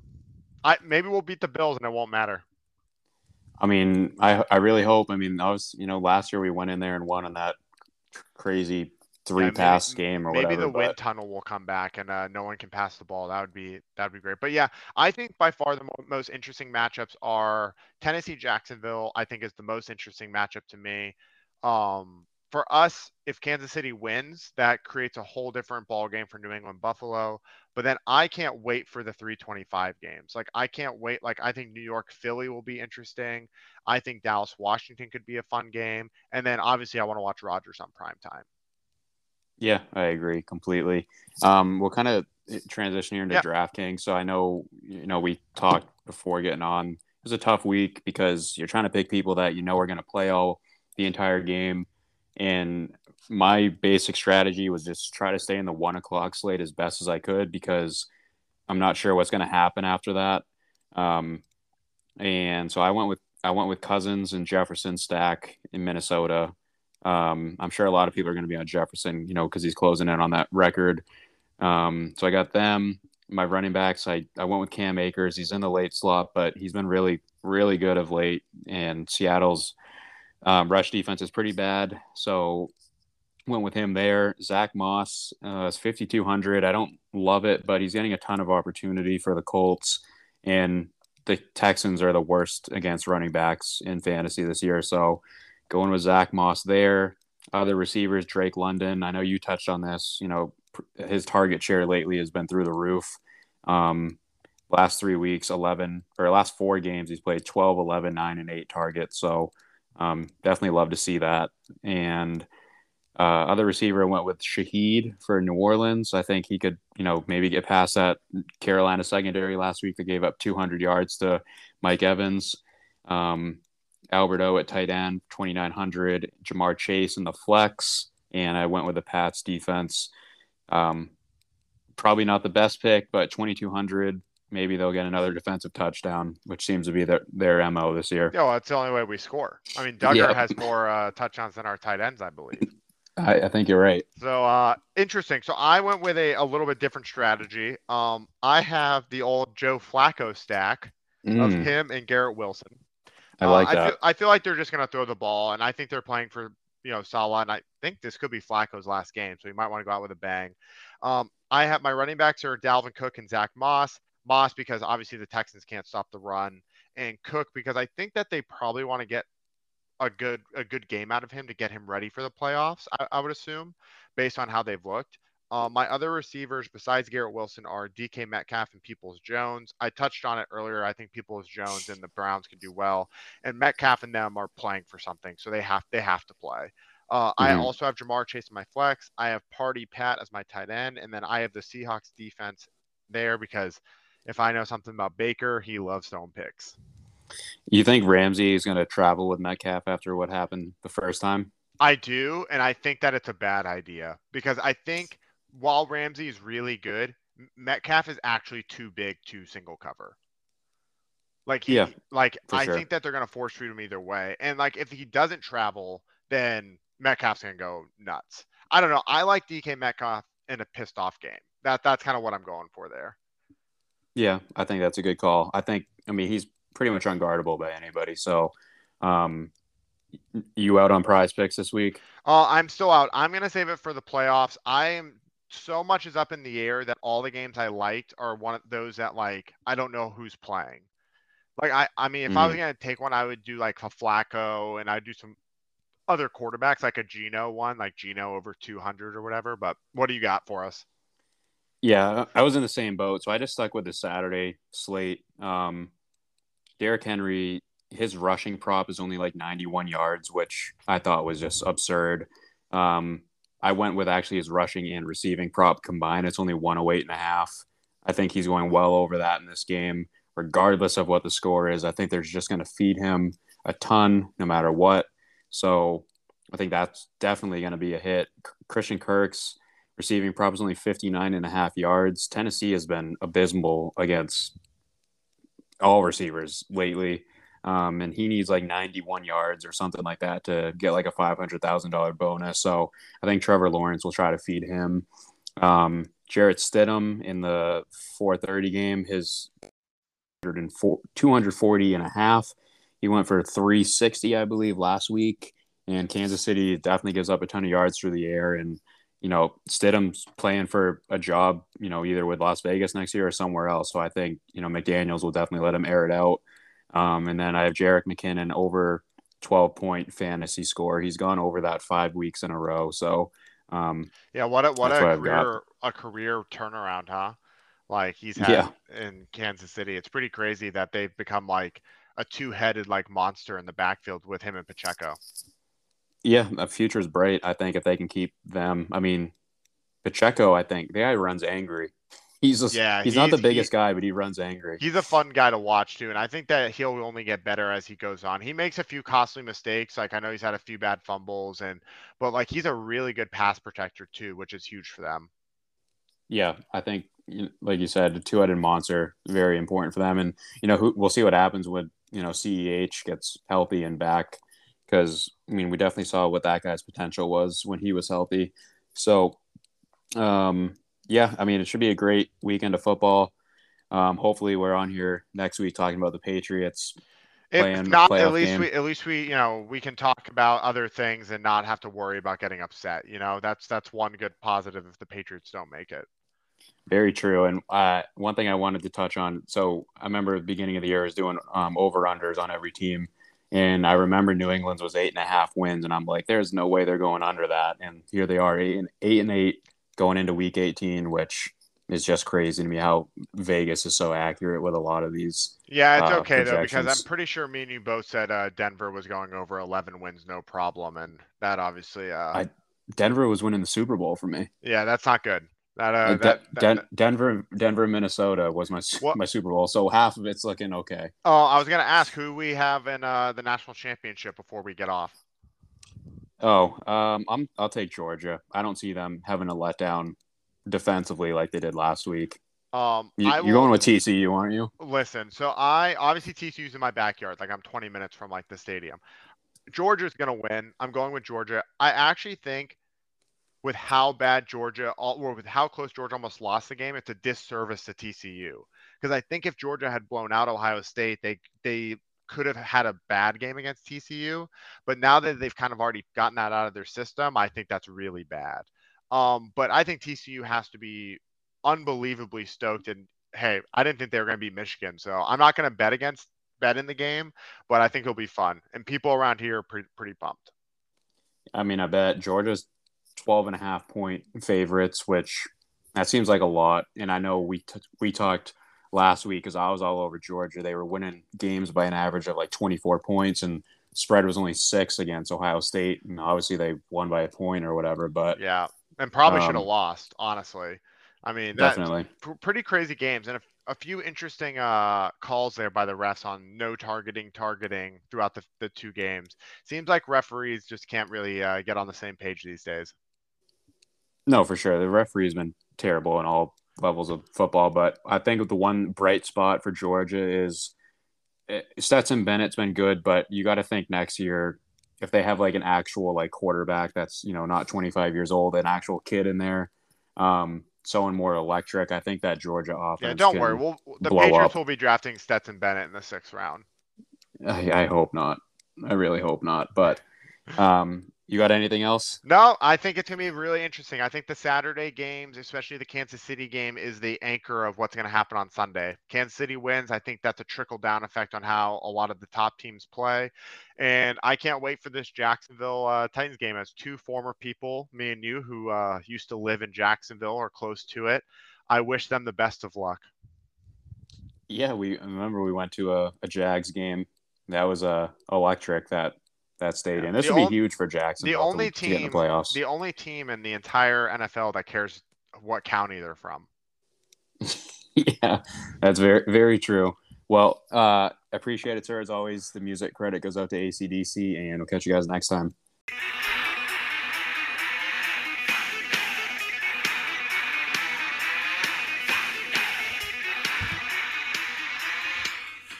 I maybe we'll beat the Bills and it won't matter. I mean, I I really hope. I mean, I was you know last year we went in there and won in that crazy three yeah, pass maybe, game or maybe whatever. Maybe the but... wind tunnel will come back and uh, no one can pass the ball. That would be that would be great. But yeah, I think by far the mo- most interesting matchups are Tennessee Jacksonville. I think is the most interesting matchup to me. Um, for us, if Kansas City wins, that creates a whole different ball game for New England Buffalo. But then I can't wait for the 325 games. Like I can't wait. Like I think New York Philly will be interesting. I think Dallas Washington could be a fun game. And then obviously I want to watch Rodgers on prime time. Yeah, I agree completely. Um, we'll kind of transition here into yeah. DraftKings. So I know, you know, we talked before getting on. It was a tough week because you're trying to pick people that you know are going to play all the entire game. And my basic strategy was just try to stay in the one o'clock slate as best as I could because I'm not sure what's going to happen after that. Um, and so I went with I went with Cousins and Jefferson stack in Minnesota. Um, I'm sure a lot of people are going to be on Jefferson, you know, because he's closing in on that record. Um, so I got them. My running backs, I, I went with Cam Akers. He's in the late slot, but he's been really, really good of late. And Seattle's um, rush defense is pretty bad. So went with him there. Zach Moss uh, is 5,200. I don't love it, but he's getting a ton of opportunity for the Colts. And the Texans are the worst against running backs in fantasy this year. So going with Zach Moss there. Other receivers, Drake London. I know you touched on this. You know, his target share lately has been through the roof. Um, last three weeks, 11 or last four games, he's played 12, 11, 9, and 8 targets. So um, definitely love to see that. And uh, other receiver went with Shaheed for New Orleans. I think he could, you know, maybe get past that Carolina secondary last week that gave up 200 yards to Mike Evans. Um, Alberto at tight end, 2,900. Ja'Marr Chase in the flex. And I went with the Pats defense. Um, probably not the best pick, but 2,200. Maybe they'll get another defensive touchdown, which seems to be their, their MO this year. Yeah, well, that's the only way we score. I mean, Dugger yep. has more uh, touchdowns than our tight ends, I believe. I, I think you're right. So uh, interesting. So I went with a, a little bit different strategy. Um, I have the old Joe Flacco stack mm. of him and Garrett Wilson. I like uh, that. I feel, I feel like they're just going to throw the ball, and I think they're playing for you know Saleh, and I think this could be Flacco's last game, so he might want to go out with a bang. Um, I have my running backs are Dalvin Cook and Zach Moss. Moss because obviously the Texans can't stop the run, and Cook because I think that they probably want to get a good a good game out of him to get him ready for the playoffs. I, I would assume, based on how they've looked. Uh, my other receivers besides Garrett Wilson are DK Metcalf and Peoples Jones. I touched on it earlier. I think Peoples Jones and the Browns can do well, and Metcalf and them are playing for something, so they have they have to play. Uh, mm-hmm. I also have Ja'Marr Chase in my flex. I have Party Pat as my tight end, and then I have the Seahawks defense there because if I know something about Baker, he loves throwing picks. You think Ramsey is going to travel with Metcalf after what happened the first time? I do, and I think that it's a bad idea because I think while Ramsey is really good, Metcalf is actually too big to single cover. Like he, yeah, like I sure. think that they're gonna force feed him either way. And like if he doesn't travel, then Metcalf's gonna go nuts. I don't know. I like DK Metcalf in a pissed off game. That that's kind of what I'm going for there. Yeah, I think that's a good call. I think I mean he's pretty much unguardable by anybody. So um you out on prize picks this week? Uh, I'm still out. I'm gonna save it for the playoffs. I'm so much is up in the air that all the games I liked are one of those that like I don't know who's playing. Like I, I mean, if mm. I was mm. gonna take one, I would do like a Flacco, and I'd do some other quarterbacks, like a Geno one, like Geno over 200 or whatever. But what do you got for us? Yeah, I was in the same boat, so I just stuck with the Saturday slate. Um, Derrick Henry, his rushing prop is only like 91 yards, which I thought was just absurd. Um, I went with actually his rushing and receiving prop combined. It's only 108 and a half. I think he's going well over that in this game, regardless of what the score is. I think they're just going to feed him a ton no matter what. So I think that's definitely going to be a hit. Christian Kirk's receiving prop is only 59 and a half yards. Tennessee has been abysmal against all receivers lately. Um, and he needs like 91 yards or something like that to get like a $500,000 bonus. So I think Trevor Lawrence will try to feed him. Um, Jarrett Stidham in the 430 game, his 240 and a half. He went for 360, I believe, last week. And Kansas City definitely gives up a ton of yards through the air. And, you know, Stidham's playing for a job, you know, either with Las Vegas next year or somewhere else. So I think, you know, McDaniels will definitely let him air it out. Um, and then I have Jerick McKinnon over 12 point fantasy score. He's gone over that five weeks in a row. So, um, yeah, what a, what a career, a career turnaround, huh? Like he's had yeah. in Kansas City. It's pretty crazy that they've become like a two headed like monster in the backfield with him and Pacheco. Yeah, the future's bright. I think if they can keep them, I mean, Pacheco, I think the guy runs angry. He's a, yeah, he's, he's not the biggest guy, but he runs angry. He's a fun guy to watch too, and I think that he'll only get better as he goes on. He makes a few costly mistakes, like I know he's had a few bad fumbles, and but like he's a really good pass protector too, which is huge for them. Yeah, I think like you said, a two-headed monster, very important for them. And you know, who, we'll see what happens with you know CEH gets healthy and back because I mean we definitely saw what that guy's potential was when he was healthy. So um, yeah, I mean it should be a great weekend of football. Um, hopefully we're on here next week talking about the Patriots. If not, at least game. we at least we you know we can talk about other things and not have to worry about getting upset. You know that's that's one good positive if the Patriots don't make it. Very true. And uh, one thing I wanted to touch on. So I remember at the beginning of the year I was doing um, over unders on every team, and I remember New England's was eight and a half wins, and I'm like, there's no way they're going under that. And here they are, eight and eight and eight going into Week 18, which is just crazy to me how Vegas is so accurate with a lot of these. Yeah, it's uh, okay though because I'm pretty sure me and you both said uh, Denver was going over 11 wins, no problem, and that obviously. Uh, I, Denver was winning the Super Bowl for me. Yeah, that's not good. That, uh, De- that, that, Den- Denver, Denver, Minnesota was my what? my Super Bowl, so half of it's looking okay. Oh, I was gonna ask who we have in uh, the national championship before we get off. Oh, um, I'm I'll take Georgia. I don't see them having a letdown defensively like they did last week. Um, you, are going with TCU, aren't you? Listen, so I obviously TCU's in my backyard. Like I'm 20 minutes from like the stadium. Georgia's gonna win. I'm going with Georgia. I actually think with how bad Georgia, or with how close Georgia almost lost the game, it's a disservice to TCU. Because I think if Georgia had blown out Ohio State, they they could have had a bad game against TCU. But now that they've kind of already gotten that out of their system, I think that's really bad. Um, but I think TCU has to be unbelievably stoked. And hey, I didn't think they were going to be Michigan, so I'm not going to bet against bet in the game, but I think it'll be fun. And people around here are pretty, pretty pumped. I mean, I bet Georgia's 12 and a half point favorites, which that seems like a lot. And I know we t- we talked last week because I was all over Georgia. They were winning games by an average of like 24 points, and spread was only six against Ohio State. And obviously they won by a point or whatever. But yeah, and probably um, should have lost, honestly. I mean, definitely pr- pretty crazy games and a, a, few interesting uh, calls there by the refs on no targeting, targeting throughout the, the two games. Seems like referees just can't really uh, get on the same page these days. No, for sure. The referee has been terrible in all levels of football, but I think the one bright spot for Georgia is eh, Stetson Bennett's been good, but you got to think next year if they have like an actual like quarterback that's you know not 25 years old, an actual kid in there, um, someone more electric. I think that Georgia offense. Yeah, don't worry. We'll, the Patriots up. will be drafting Stetson Bennett in the sixth round. I, I hope not. I really hope not. But um, you got anything else? No, I think it's going to be really interesting. I think the Saturday games, especially the Kansas City game, is the anchor of what's going to happen on Sunday. Kansas City wins. I think that's a trickle down effect on how a lot of the top teams play. And I can't wait for this Jacksonville uh, Titans game as two former people, me and you, who uh, used to live in Jacksonville or close to it. I wish them the best of luck. Yeah, we remember we went to a, a Jags game. That was uh, electric. That that stadium. This the would be huge for Jackson. The only to, team, to the playoffs. The only team in the entire NFL that cares what county they're from. yeah, that's very very true. Well, uh, appreciate it, sir. As always, the music credit goes out to ACDC, and we'll catch you guys next time.